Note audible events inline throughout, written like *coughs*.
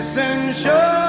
dissension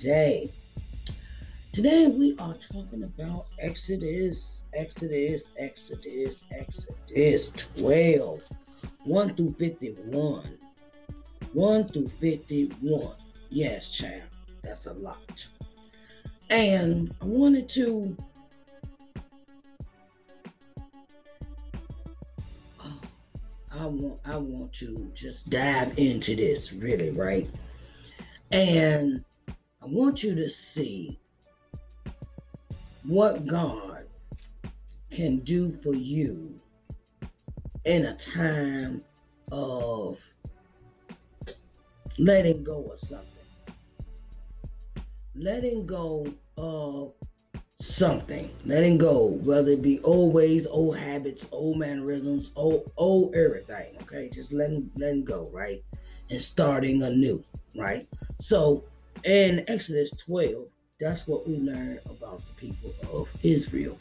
today. Today we are talking about Exodus, Exodus, Exodus, Exodus 12, 1 through 51. 1 through 51. Yes, child, that's a lot. And I wanted to uh, I want I want to just dive into this really, right? And I want you to see what God can do for you in a time of letting go of something. Letting go of something. Letting go, whether it be old ways, old habits, old mannerisms, old old everything. Okay, just letting letting go, right, and starting anew, right. So, in Exodus 12, that's what we learn about the people of Israel.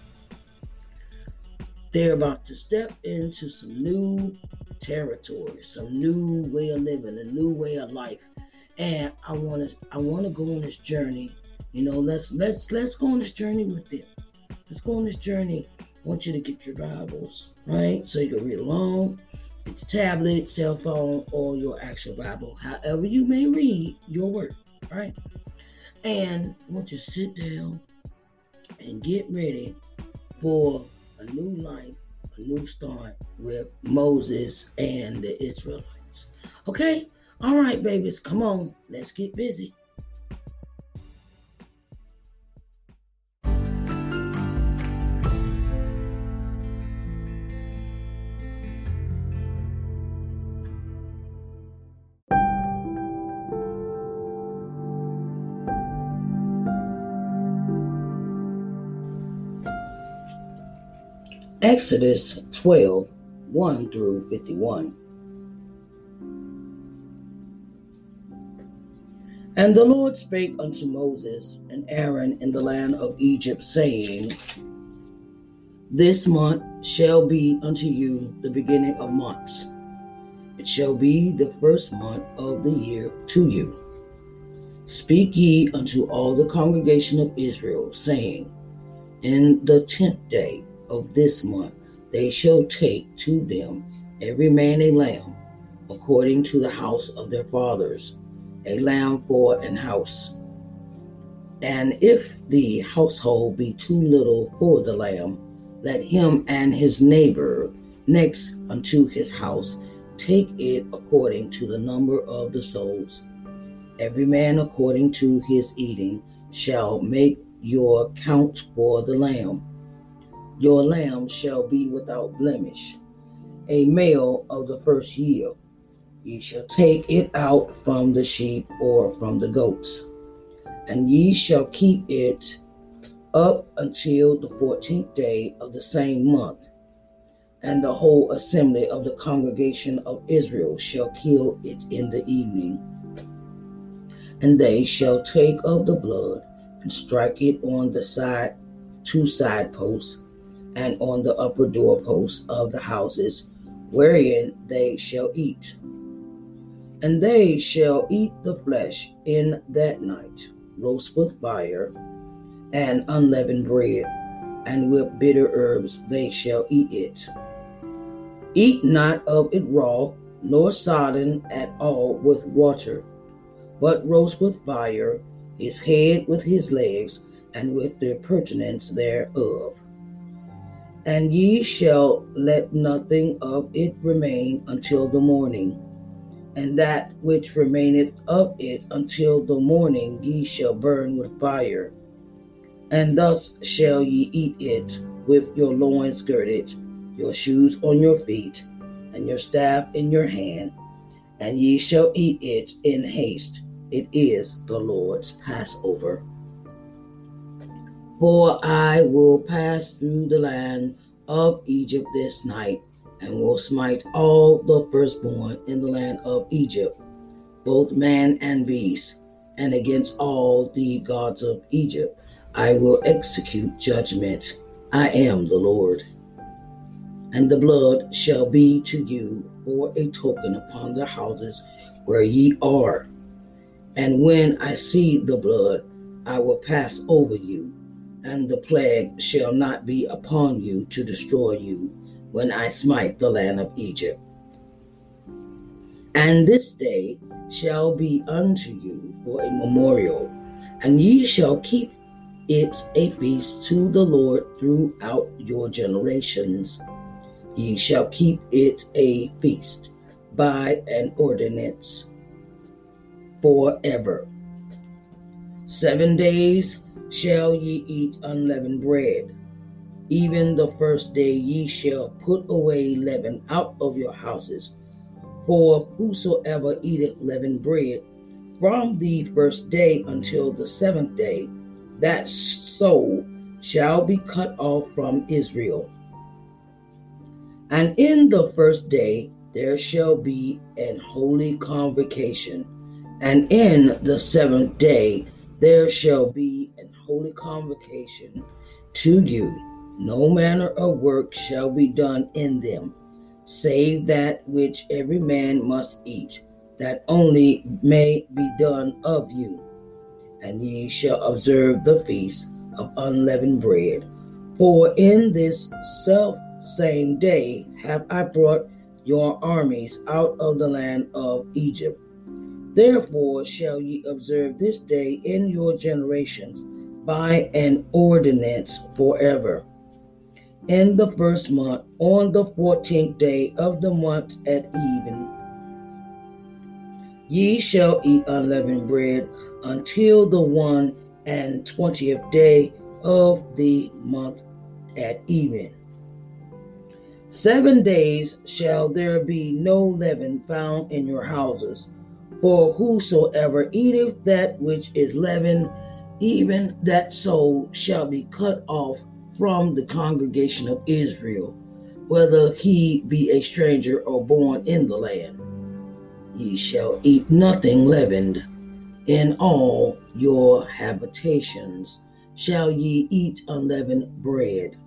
They're about to step into some new territory, some new way of living, a new way of life. And I want to I want to go on this journey you know, let's let's let's go on this journey with them. Let's go on this journey. I want you to get your Bibles, right? So you can read along, tablet, cell phone, or your actual Bible, however you may read your word, right? And I want you to sit down and get ready for a new life, a new start with Moses and the Israelites. Okay? All right, babies, come on, let's get busy. Exodus 12 1 through 51. And the Lord spake unto Moses and Aaron in the land of Egypt, saying, This month shall be unto you the beginning of months. It shall be the first month of the year to you. Speak ye unto all the congregation of Israel, saying, In the tenth day of this month they shall take to them every man a lamb, according to the house of their fathers a lamb for an house. And if the household be too little for the lamb, let him and his neighbor next unto his house take it according to the number of the souls. Every man according to his eating shall make your count for the lamb. Your lamb shall be without blemish, a male of the first year Ye shall take it out from the sheep or from the goats, and ye shall keep it up until the fourteenth day of the same month. And the whole assembly of the congregation of Israel shall kill it in the evening. And they shall take of the blood and strike it on the side two side posts and on the upper doorposts of the houses wherein they shall eat and they shall eat the flesh in that night, roast with fire, and unleavened bread, and with bitter herbs they shall eat it. Eat not of it raw, nor sodden at all with water, but roast with fire, his head with his legs, and with the purtenance thereof. And ye shall let nothing of it remain until the morning and that which remaineth of it until the morning ye shall burn with fire. And thus shall ye eat it with your loins girded, your shoes on your feet, and your staff in your hand, and ye shall eat it in haste. It is the Lord's Passover. For I will pass through the land of Egypt this night and will smite all the firstborn in the land of Egypt, both man and beast, and against all the gods of Egypt I will execute judgment. I am the Lord. And the blood shall be to you for a token upon the houses where ye are. And when I see the blood, I will pass over you, and the plague shall not be upon you to destroy you when I smite the land of Egypt. And this day shall be unto you for a memorial, and ye shall keep it a feast to the Lord throughout your generations. Ye shall keep it a feast by an ordinance forever. Seven days shall ye eat unleavened bread even the first day ye shall put away leaven out of your houses. For whosoever eateth leavened bread from the first day until the seventh day, that soul shall be cut off from Israel. And in the first day there shall be an holy convocation, and in the seventh day there shall be an holy convocation to you no manner of work shall be done in them, save that which every man must eat, that only may be done of you. And ye shall observe the feast of unleavened bread. For in this self same day have I brought your armies out of the land of Egypt. Therefore shall ye observe this day in your generations by an ordinance forever in the first month, on the fourteenth day of the month at even. Ye shall eat unleavened bread until the one and twentieth day of the month at even. Seven days shall there be no leaven found in your houses, for whosoever eateth that which is leavened, even that soul shall be cut off from the congregation of Israel, whether he be a stranger or born in the land. Ye shall eat nothing leavened. In all your habitations shall ye eat unleavened bread.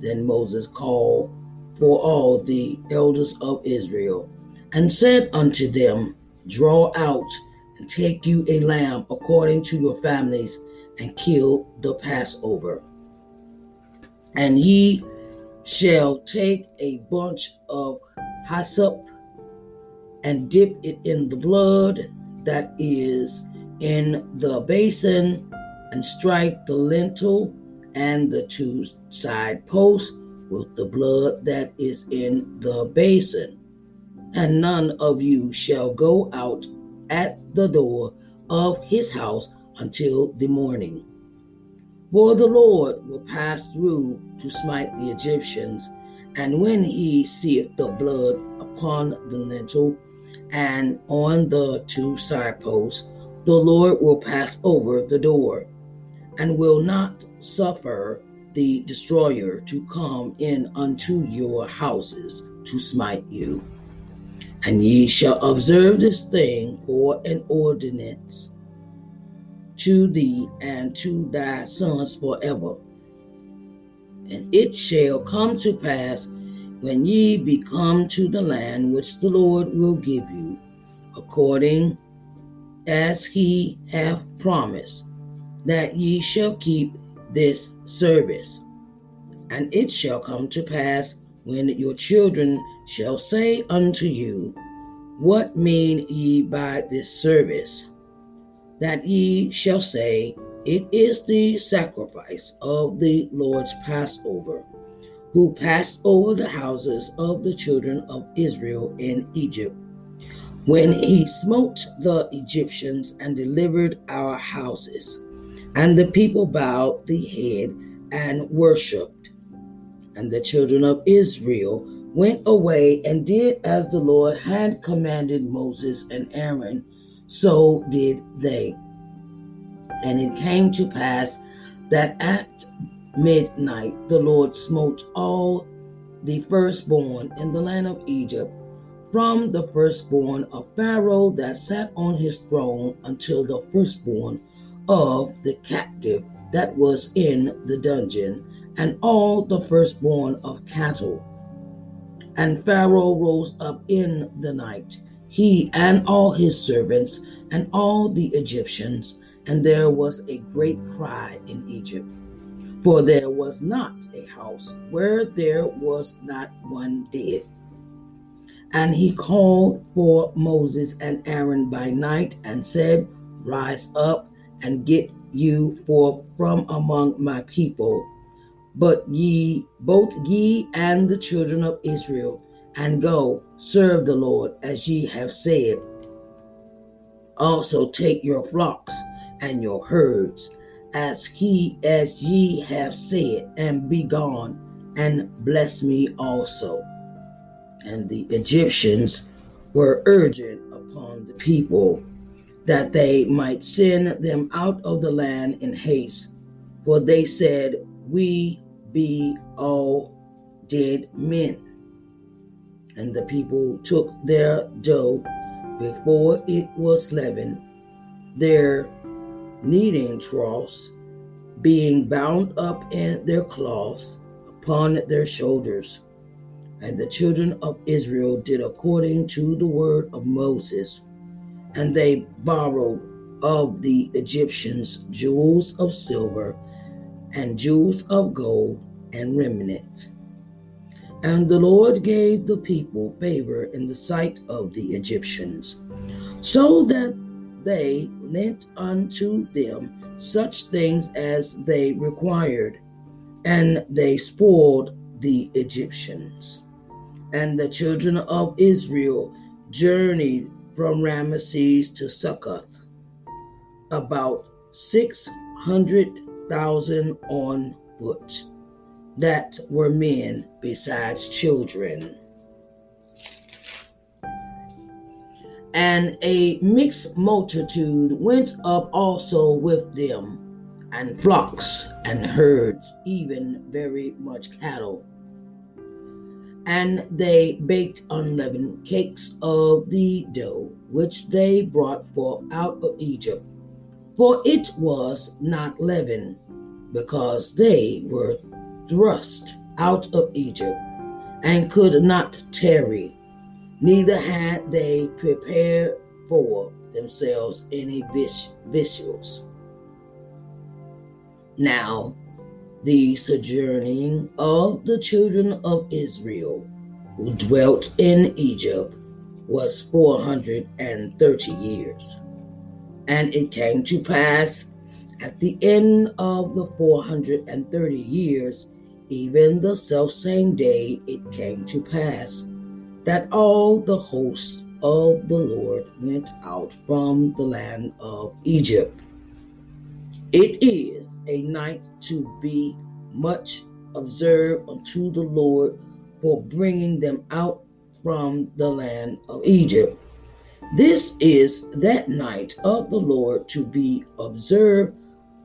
Then Moses called for all the elders of Israel and said unto them, Draw out take you a lamb according to your families and kill the Passover. And ye shall take a bunch of hyssop and dip it in the blood that is in the basin and strike the lintel and the two side posts with the blood that is in the basin. And none of you shall go out at the door of his house until the morning. For the Lord will pass through to smite the Egyptians, and when he seeth the blood upon the lintel and on the two side posts, the Lord will pass over the door, and will not suffer the destroyer to come in unto your houses to smite you. And ye shall observe this thing for an ordinance to thee and to thy sons forever. And it shall come to pass when ye be come to the land which the Lord will give you, according as he hath promised, that ye shall keep this service. And it shall come to pass when your children shall say unto you, What mean ye by this service? That ye shall say, It is the sacrifice of the Lord's Passover, who passed over the houses of the children of Israel in Egypt, when he smote the Egyptians and delivered our houses. And the people bowed the head and worshipped. And the children of Israel went away and did as the Lord had commanded Moses and Aaron, so did they. And it came to pass that at midnight the Lord smote all the firstborn in the land of Egypt, from the firstborn of Pharaoh that sat on his throne until the firstborn of the captive that was in the dungeon, and all the firstborn of cattle. And Pharaoh rose up in the night, he and all his servants, and all the Egyptians, and there was a great cry in Egypt. For there was not a house where there was not one dead. And he called for Moses and Aaron by night and said, Rise up and get you forth from among my people, but ye, both ye and the children of Israel, and go serve the Lord as ye have said. Also take your flocks and your herds, as he as ye have said, and be gone, and bless me also. And the Egyptians were urgent upon the people that they might send them out of the land in haste. For they said, We be all dead men. And the people took their dough before it was leavened, their kneading troughs being bound up in their cloths upon their shoulders. And the children of Israel did according to the word of Moses and they borrowed of the Egyptians jewels of silver and jewels of gold and remnants. And the Lord gave the people favor in the sight of the Egyptians, so that they lent unto them such things as they required, and they spoiled the Egyptians. And the children of Israel journeyed from Ramesses to Succoth, about 600,000 on foot that were men besides children. And a mixed multitude went up also with them, and flocks and herds, even very much cattle. And they baked unleavened cakes of the dough, which they brought forth out of Egypt. For it was not leaven, because they were thrust out of Egypt, and could not tarry, neither had they prepared for themselves any victuals. Now, the sojourning of the children of Israel who dwelt in Egypt was 430 years. And it came to pass at the end of the 430 years, even the selfsame day, it came to pass that all the hosts of the Lord went out from the land of Egypt. It is a night to be much observed unto the Lord for bringing them out from the land of Egypt. This is that night of the Lord to be observed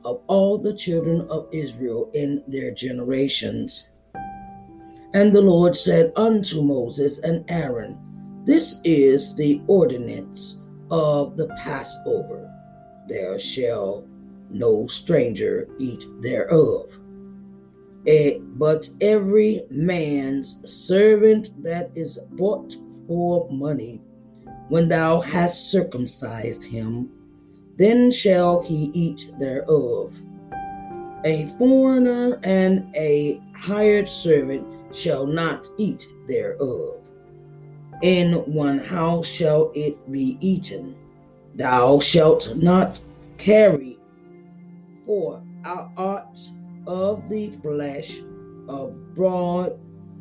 of all the children of Israel in their generations. And the Lord said unto Moses and Aaron, This is the ordinance of the Passover. There shall no stranger eat thereof. Eh, but every man's servant that is bought for money, when thou hast circumcised him, then shall he eat thereof. A foreigner and a hired servant shall not eat thereof. In one house shall it be eaten. Thou shalt not carry for aught of the flesh abroad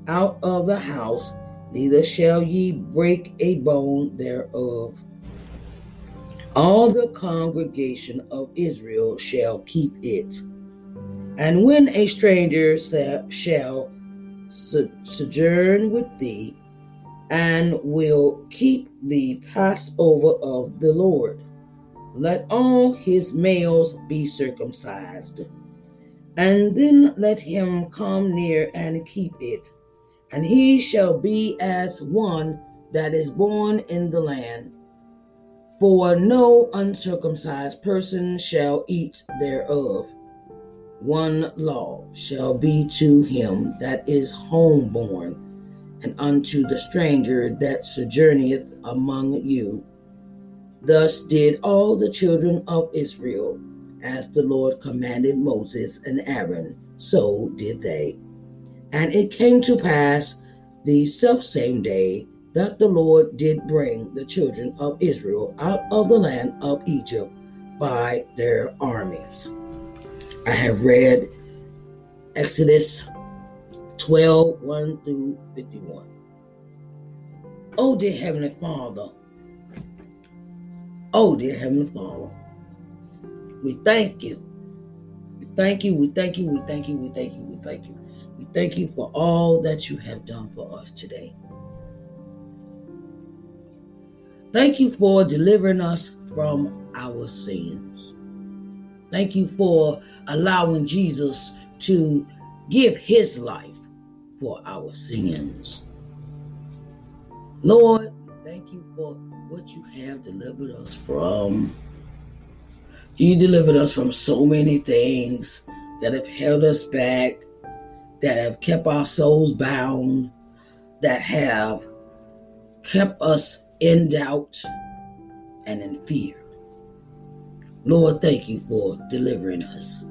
out of the house, neither shall ye break a bone thereof. All the congregation of Israel shall keep it. And when a stranger shall sojourn with thee, and will keep the Passover of the Lord, let all his males be circumcised, and then let him come near and keep it, and he shall be as one that is born in the land. For no uncircumcised person shall eat thereof. One law shall be to him that is homeborn, and unto the stranger that sojourneth among you Thus did all the children of Israel, as the Lord commanded Moses and Aaron, so did they. And it came to pass the selfsame day that the Lord did bring the children of Israel out of the land of Egypt by their armies. I have read Exodus 12 1 through 51. Oh, dear Heavenly Father, Oh, dear Heavenly Father, we thank you. We thank you, we thank you, we thank you, we thank you, we thank you. Thank you for all that you have done for us today. Thank you for delivering us from our sins. Thank you for allowing Jesus to give his life for our sins. Lord, thank you for what you have delivered us from. You delivered us from so many things that have held us back, that have kept our souls bound, that have kept us in doubt and in fear. Lord, thank you for delivering us.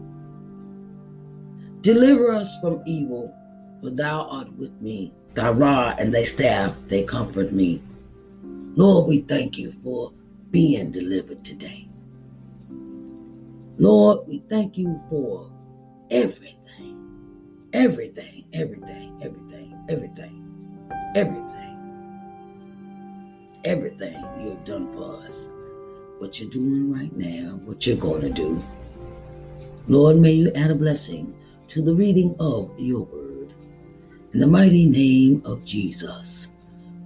Deliver us from evil, for thou art with me. Thy rod and thy staff, they comfort me. Lord, we thank you for being delivered today. Lord, we thank you for everything, everything, everything, everything, everything, everything, everything you've done for us, what you're doing right now, what you're going to do. Lord, may you add a blessing to the reading of your word. In the mighty name of Jesus,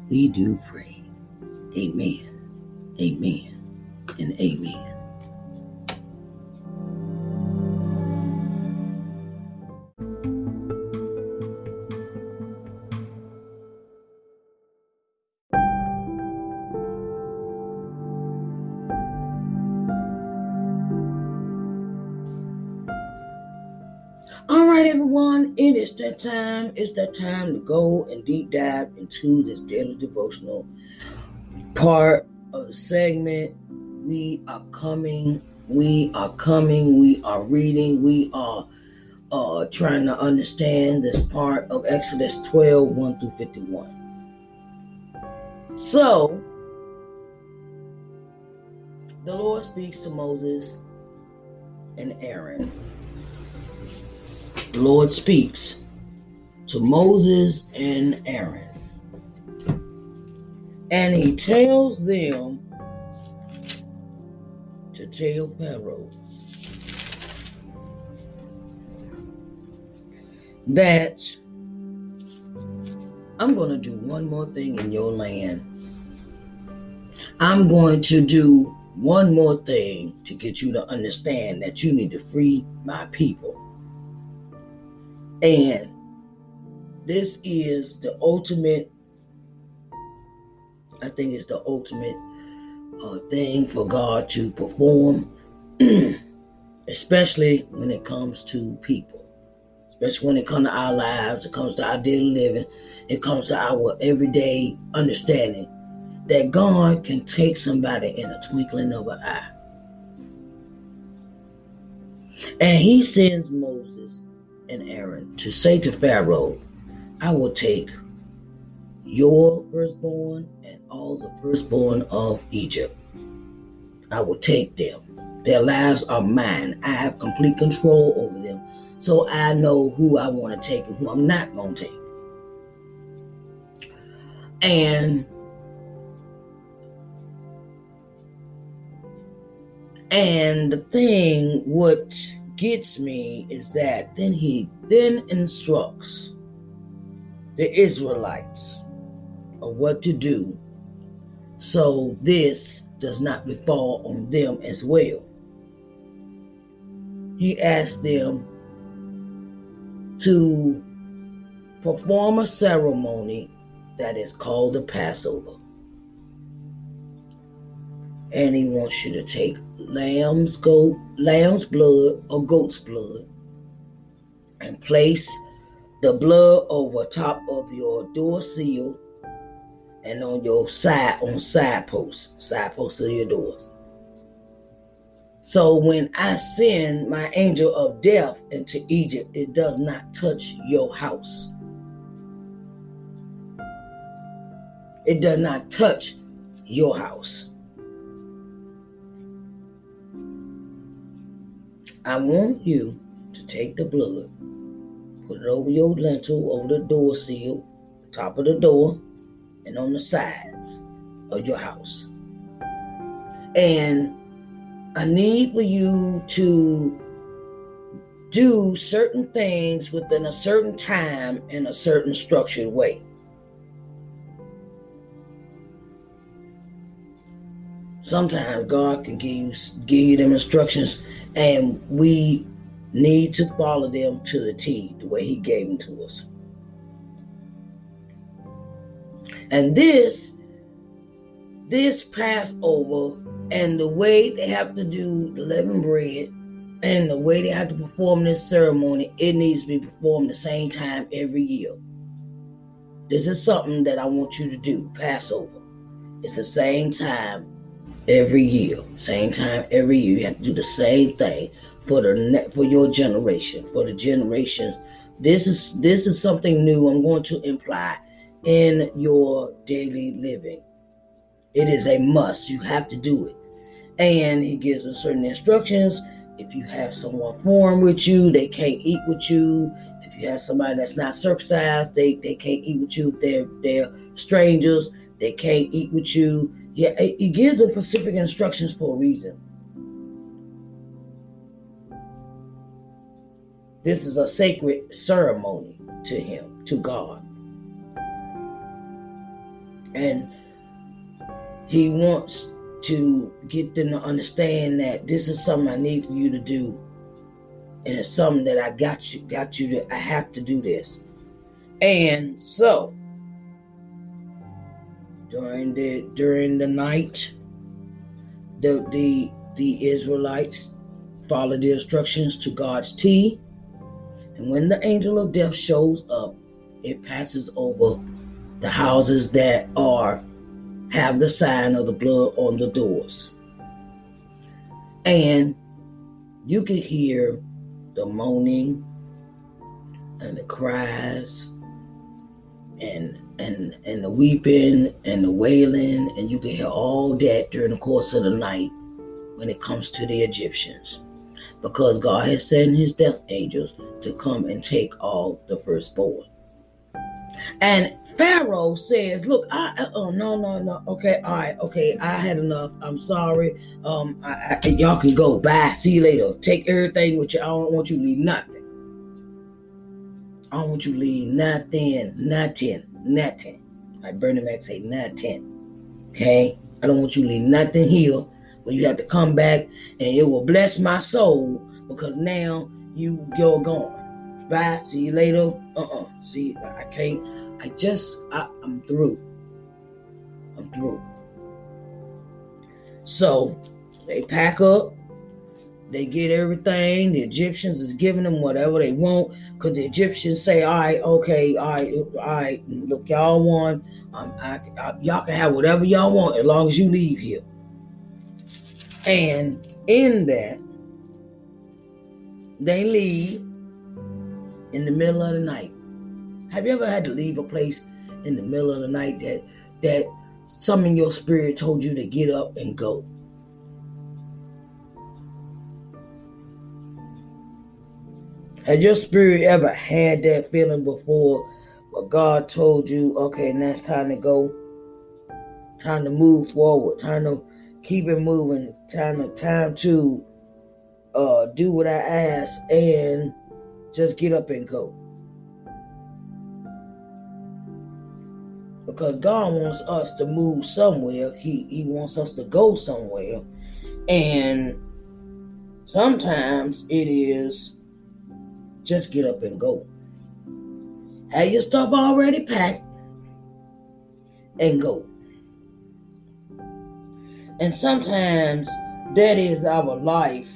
we do pray. Amen. Amen. And amen. Right, everyone, it is that time. It's that time to go and deep dive into this daily devotional part of the segment. We are coming, we are coming, we are reading, we are uh, trying to understand this part of Exodus 12 1 through 51. So, the Lord speaks to Moses and Aaron. The Lord speaks to Moses and Aaron. And he tells them to tell Pharaoh that I'm going to do one more thing in your land. I'm going to do one more thing to get you to understand that you need to free my people. And this is the ultimate, I think it's the ultimate uh, thing for God to perform, *clears throat* especially when it comes to people. Especially when it comes to our lives, it comes to our daily living, it comes to our everyday understanding that God can take somebody in a twinkling of an eye. And he sends Moses and Aaron to say to Pharaoh, I will take your firstborn and all the firstborn of Egypt. I will take them. Their lives are mine. I have complete control over them. So I know who I want to take and who I'm not going to take. And And the thing what gets me is that then he then instructs the Israelites of what to do so this does not befall on them as well. He asked them to perform a ceremony that is called the Passover and he wants you to take lamb's goat, lamb's blood or goat's blood, and place the blood over top of your door seal and on your side on side posts, side posts of your doors. So when I send my angel of death into Egypt, it does not touch your house. It does not touch your house. I want you to take the blood, put it over your lintel, over the door seal, top of the door, and on the sides of your house. And I need for you to do certain things within a certain time in a certain structured way. Sometimes God can give you give you them instructions and we need to follow them to the T, the way He gave them to us. And this, this Passover, and the way they have to do the leavened bread, and the way they have to perform this ceremony, it needs to be performed the same time every year. This is something that I want you to do, Passover. It's the same time every year, same time every year. You have to do the same thing for the net for your generation, for the generations. This is this is something new. I'm going to imply in your daily living. It is a must. You have to do it, and he gives us certain instructions. If you have someone foreign with you, they can't eat with you. If you have somebody that's not circumcised, they, they can't eat with you. They're they're strangers. They can't eat with you yeah, he gives the specific instructions for a reason. This is a sacred ceremony to him, to God. And he wants to get them to understand that this is something I need for you to do. And it's something that I got you got you to I have to do this. And so during the during the night the the the Israelites followed the instructions to God's T. And when the angel of death shows up, it passes over the houses that are have the sign of the blood on the doors. And you can hear the moaning and the cries and and and the weeping and the wailing and you can hear all that during the course of the night when it comes to the Egyptians because God has sent his death angels to come and take all the firstborn. And Pharaoh says, "Look, I oh no no no okay all right okay I had enough. I'm sorry. Um, I, I, y'all can go. Bye. See you later. Take everything with you. I don't want you to leave nothing. I don't want you to leave nothing, nothing, nothing. Like Bernie Mac say, nothing. Okay. I don't want you to leave nothing here. But you have to come back, and it will bless my soul because now you you're gone. Bye. See you later. Uh-uh. See, I can't. I just, I, I'm through. I'm through. So they pack up, they get everything. The Egyptians is giving them whatever they want because the Egyptians say, "All right, okay, all right, all right. Look, y'all want, um, I, I, y'all can have whatever y'all want as long as you leave here." And in that, they leave in the middle of the night. Have you ever had to leave a place in the middle of the night that that some in your spirit told you to get up and go? Has your spirit ever had that feeling before where God told you, okay, now it's time to go, time to move forward, time to keep it moving, time to time to uh, do what I ask and just get up and go. Because God wants us to move somewhere. He He wants us to go somewhere. And sometimes it is just get up and go. Have your stuff already packed and go. And sometimes that is our life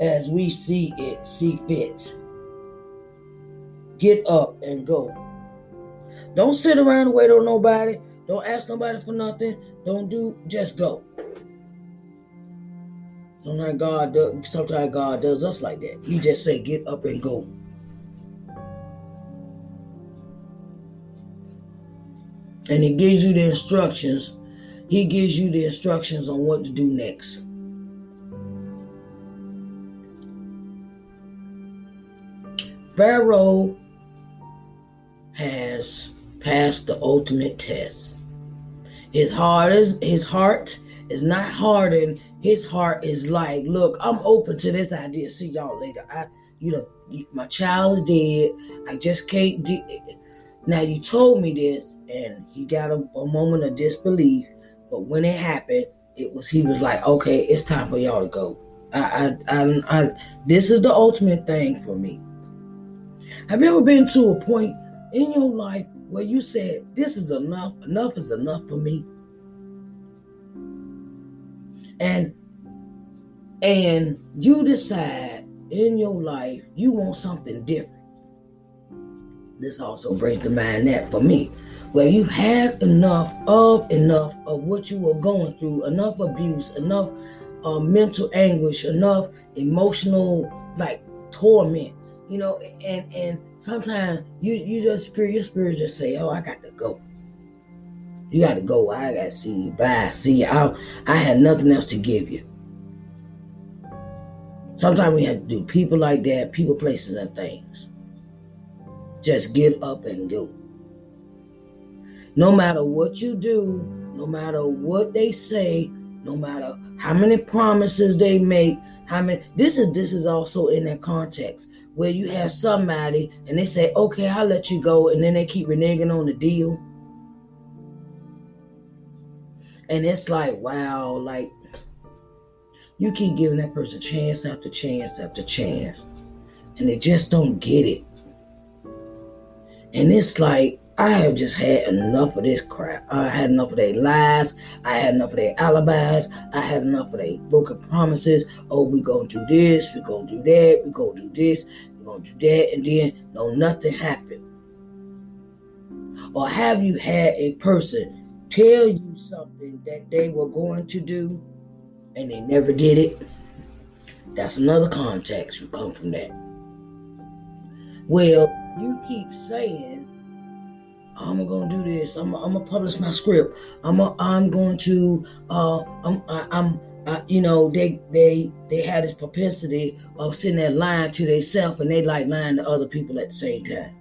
as we see it, see fit. Get up and go. Don't sit around and wait on nobody. Don't ask nobody for nothing. Don't do, just go. Sometimes God does, sometimes God does us like that. He just say, get up and go. And he gives you the instructions. He gives you the instructions on what to do next. Pharaoh has passed the ultimate test. His heart is his heart is not hardened. His heart is like, look, I'm open to this idea. See y'all later. I, you know, my child is dead. I just can't. Do, now you told me this, and he got a, a moment of disbelief. But when it happened, it was he was like, okay, it's time for y'all to go. I, I, I, I this is the ultimate thing for me. Have you ever been to a point in your life where you said, This is enough, enough is enough for me? And and you decide in your life you want something different. This also brings to mind that for me, where you had enough of enough of what you were going through, enough abuse, enough uh, mental anguish, enough emotional like torment you know, and and sometimes you you just spirit your spirit just say, oh, I got to go. You got to go. I got to see you. Bye. See you. I I had nothing else to give you. Sometimes we have to do people like that, people, places, and things. Just get up and go. No matter what you do, no matter what they say, no matter how many promises they make, how many this is this is also in that context where you have somebody and they say, okay, I'll let you go, and then they keep reneging on the deal. And it's like, wow, like you keep giving that person chance after chance after chance, and they just don't get it. And it's like, I have just had enough of this crap. I had enough of their lies. I had enough of their alibis. I had enough of their broken promises. Oh, we gonna do this. We gonna do that. We gonna do this. We gonna do that, and then no, nothing happened. Or have you had a person tell you something that they were going to do, and they never did it? That's another context. You come from that. Well, you keep saying I'm gonna do this. I'm, I'm gonna publish my script. I'm a, I'm going to uh I'm I, I'm uh, you know they they they had this propensity of sitting there lying to themselves and they like lying to other people at the same time.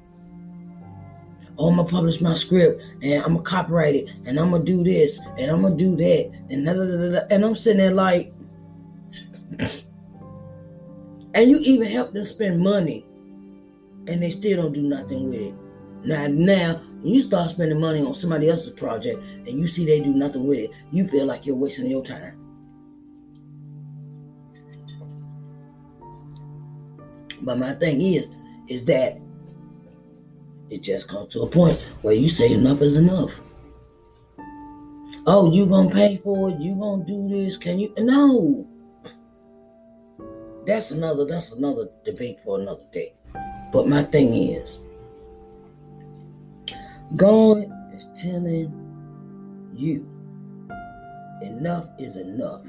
Oh, I'm gonna publish my script and I'm gonna copyright it and I'm gonna do this and I'm gonna do that and da, da, da, da, and I'm sitting there like, *sniffs* and you even help them spend money and they still don't do nothing with it. Now, now, when you start spending money on somebody else's project and you see they do nothing with it, you feel like you're wasting your time. But my thing is, is that it just comes to a point where you say enough is enough. Oh, you gonna pay for it? You gonna do this? Can you? No. That's another. That's another debate for another day. But my thing is, God is telling you enough is enough.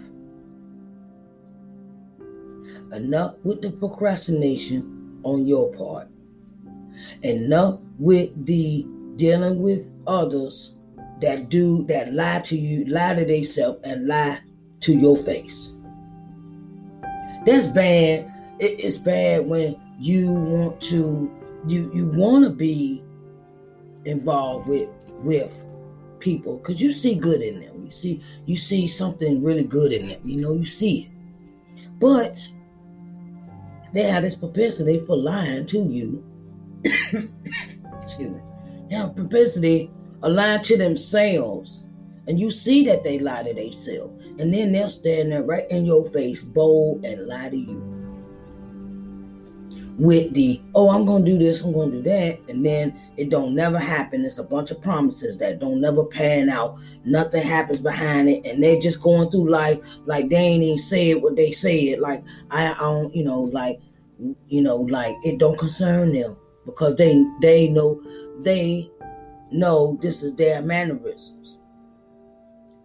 Enough with the procrastination on your part. Enough with the dealing with others that do that lie to you, lie to themselves, and lie to your face. That's bad. It's bad when you want to you you want to be involved with with people because you see good in them. You see you see something really good in them. You know you see it, but they have this propensity for lying to you. *coughs* Excuse me. They have a propensity of lying to themselves. And you see that they lie to themselves. And then they'll stand there right in your face, bold, and lie to you. With the, oh, I'm gonna do this, I'm gonna do that, and then it don't never happen. It's a bunch of promises that don't never pan out. Nothing happens behind it, and they're just going through life like they ain't even said what they said. Like I, I don't, you know, like you know, like it don't concern them because they they know they know this is their mannerisms.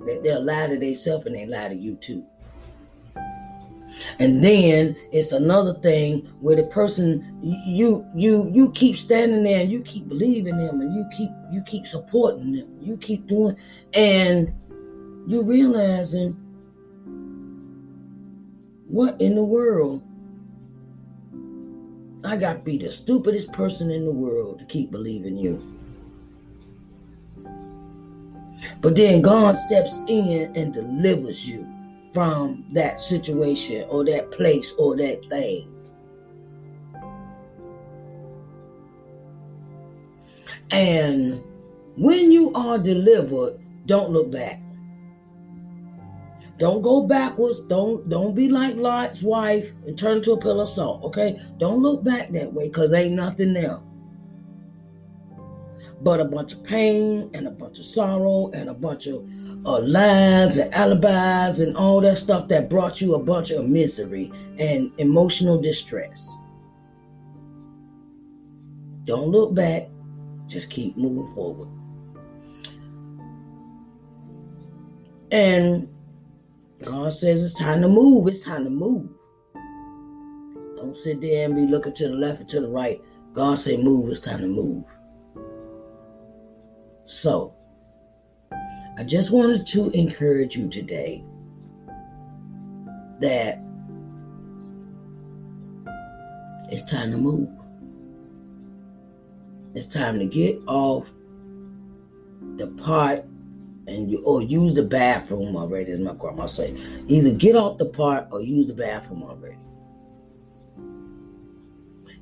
That they'll lie to themselves and they lie to you too. And then it's another thing where the person you you you keep standing there and you keep believing them and you keep you keep supporting them. You keep doing and you realizing what in the world I got to be the stupidest person in the world to keep believing you. But then God steps in and delivers you from that situation or that place or that thing. And when you are delivered, don't look back. Don't go backwards. Don't don't be like Lot's wife and turn into a pillar of salt. Okay? Don't look back that way because ain't nothing there. But a bunch of pain and a bunch of sorrow and a bunch of uh, lies and alibis and all that stuff that brought you a bunch of misery and emotional distress. Don't look back. Just keep moving forward. And God says it's time to move. It's time to move. Don't sit there and be looking to the left or to the right. God say move. It's time to move. So, I just wanted to encourage you today that it's time to move. It's time to get off the part and you or use the bathroom already, as my grandma say. Either get off the part or use the bathroom already.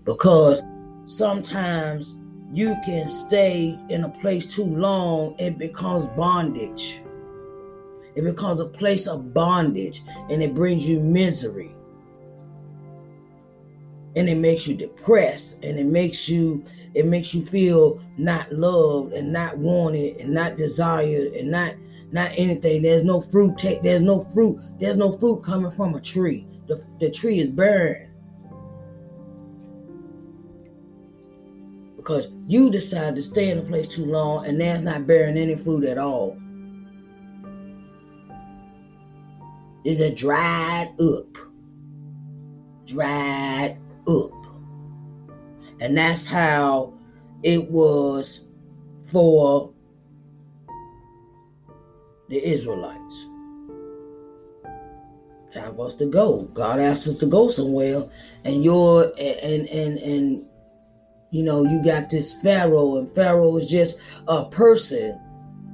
Because sometimes you can stay in a place too long, it becomes bondage. It becomes a place of bondage and it brings you misery. and it makes you depressed and it makes you it makes you feel not loved and not wanted and not desired and not not anything there's no fruit take there's no fruit there's no fruit coming from a tree the, the tree is barren because you decided to stay in a place too long and that's not bearing any fruit at all is a dried up dried up. And that's how it was for the Israelites. Time for us to go. God asked us to go somewhere, and you're and and and you know you got this Pharaoh, and Pharaoh is just a person,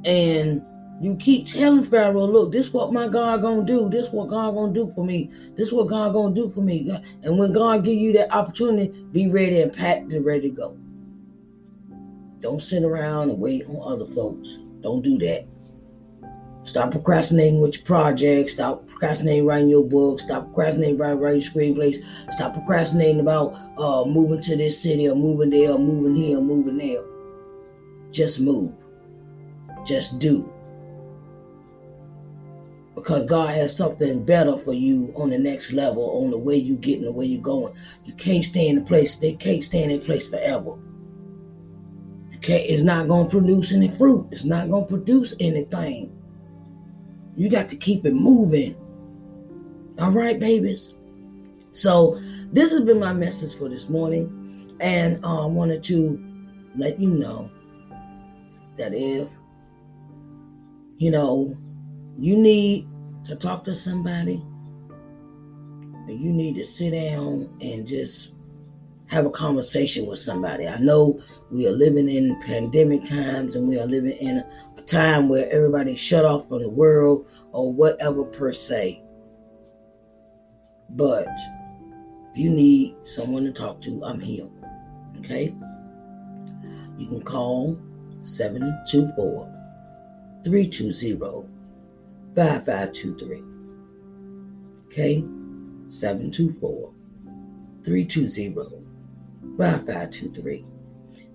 and you keep telling Pharaoh, look, this is what my God gonna do. This is what God gonna do for me. This is what God gonna do for me. And when God give you that opportunity, be ready and packed and ready to go. Don't sit around and wait on other folks. Don't do that. Stop procrastinating with your projects. Stop procrastinating writing your book. Stop procrastinating writing, writing your screenplays. Stop procrastinating about uh, moving to this city or moving there or moving here or moving there. Just move. Just do because God has something better for you on the next level, on the way you're getting, the way you're going. You can't stay in the place. They can't stay in a place forever. You can't. It's not gonna produce any fruit. It's not gonna produce anything. You got to keep it moving. All right, babies. So this has been my message for this morning, and uh, I wanted to let you know that if you know you need to talk to somebody, you need to sit down and just have a conversation with somebody. I know we are living in pandemic times and we are living in a time where everybody's shut off from the world or whatever per se. But if you need someone to talk to, I'm here. Okay? You can call 724 320 5523. Okay? 724 320 5523.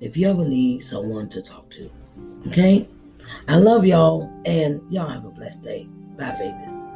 If you ever need someone to talk to. Okay? I love y'all and y'all have a blessed day. Bye, babies.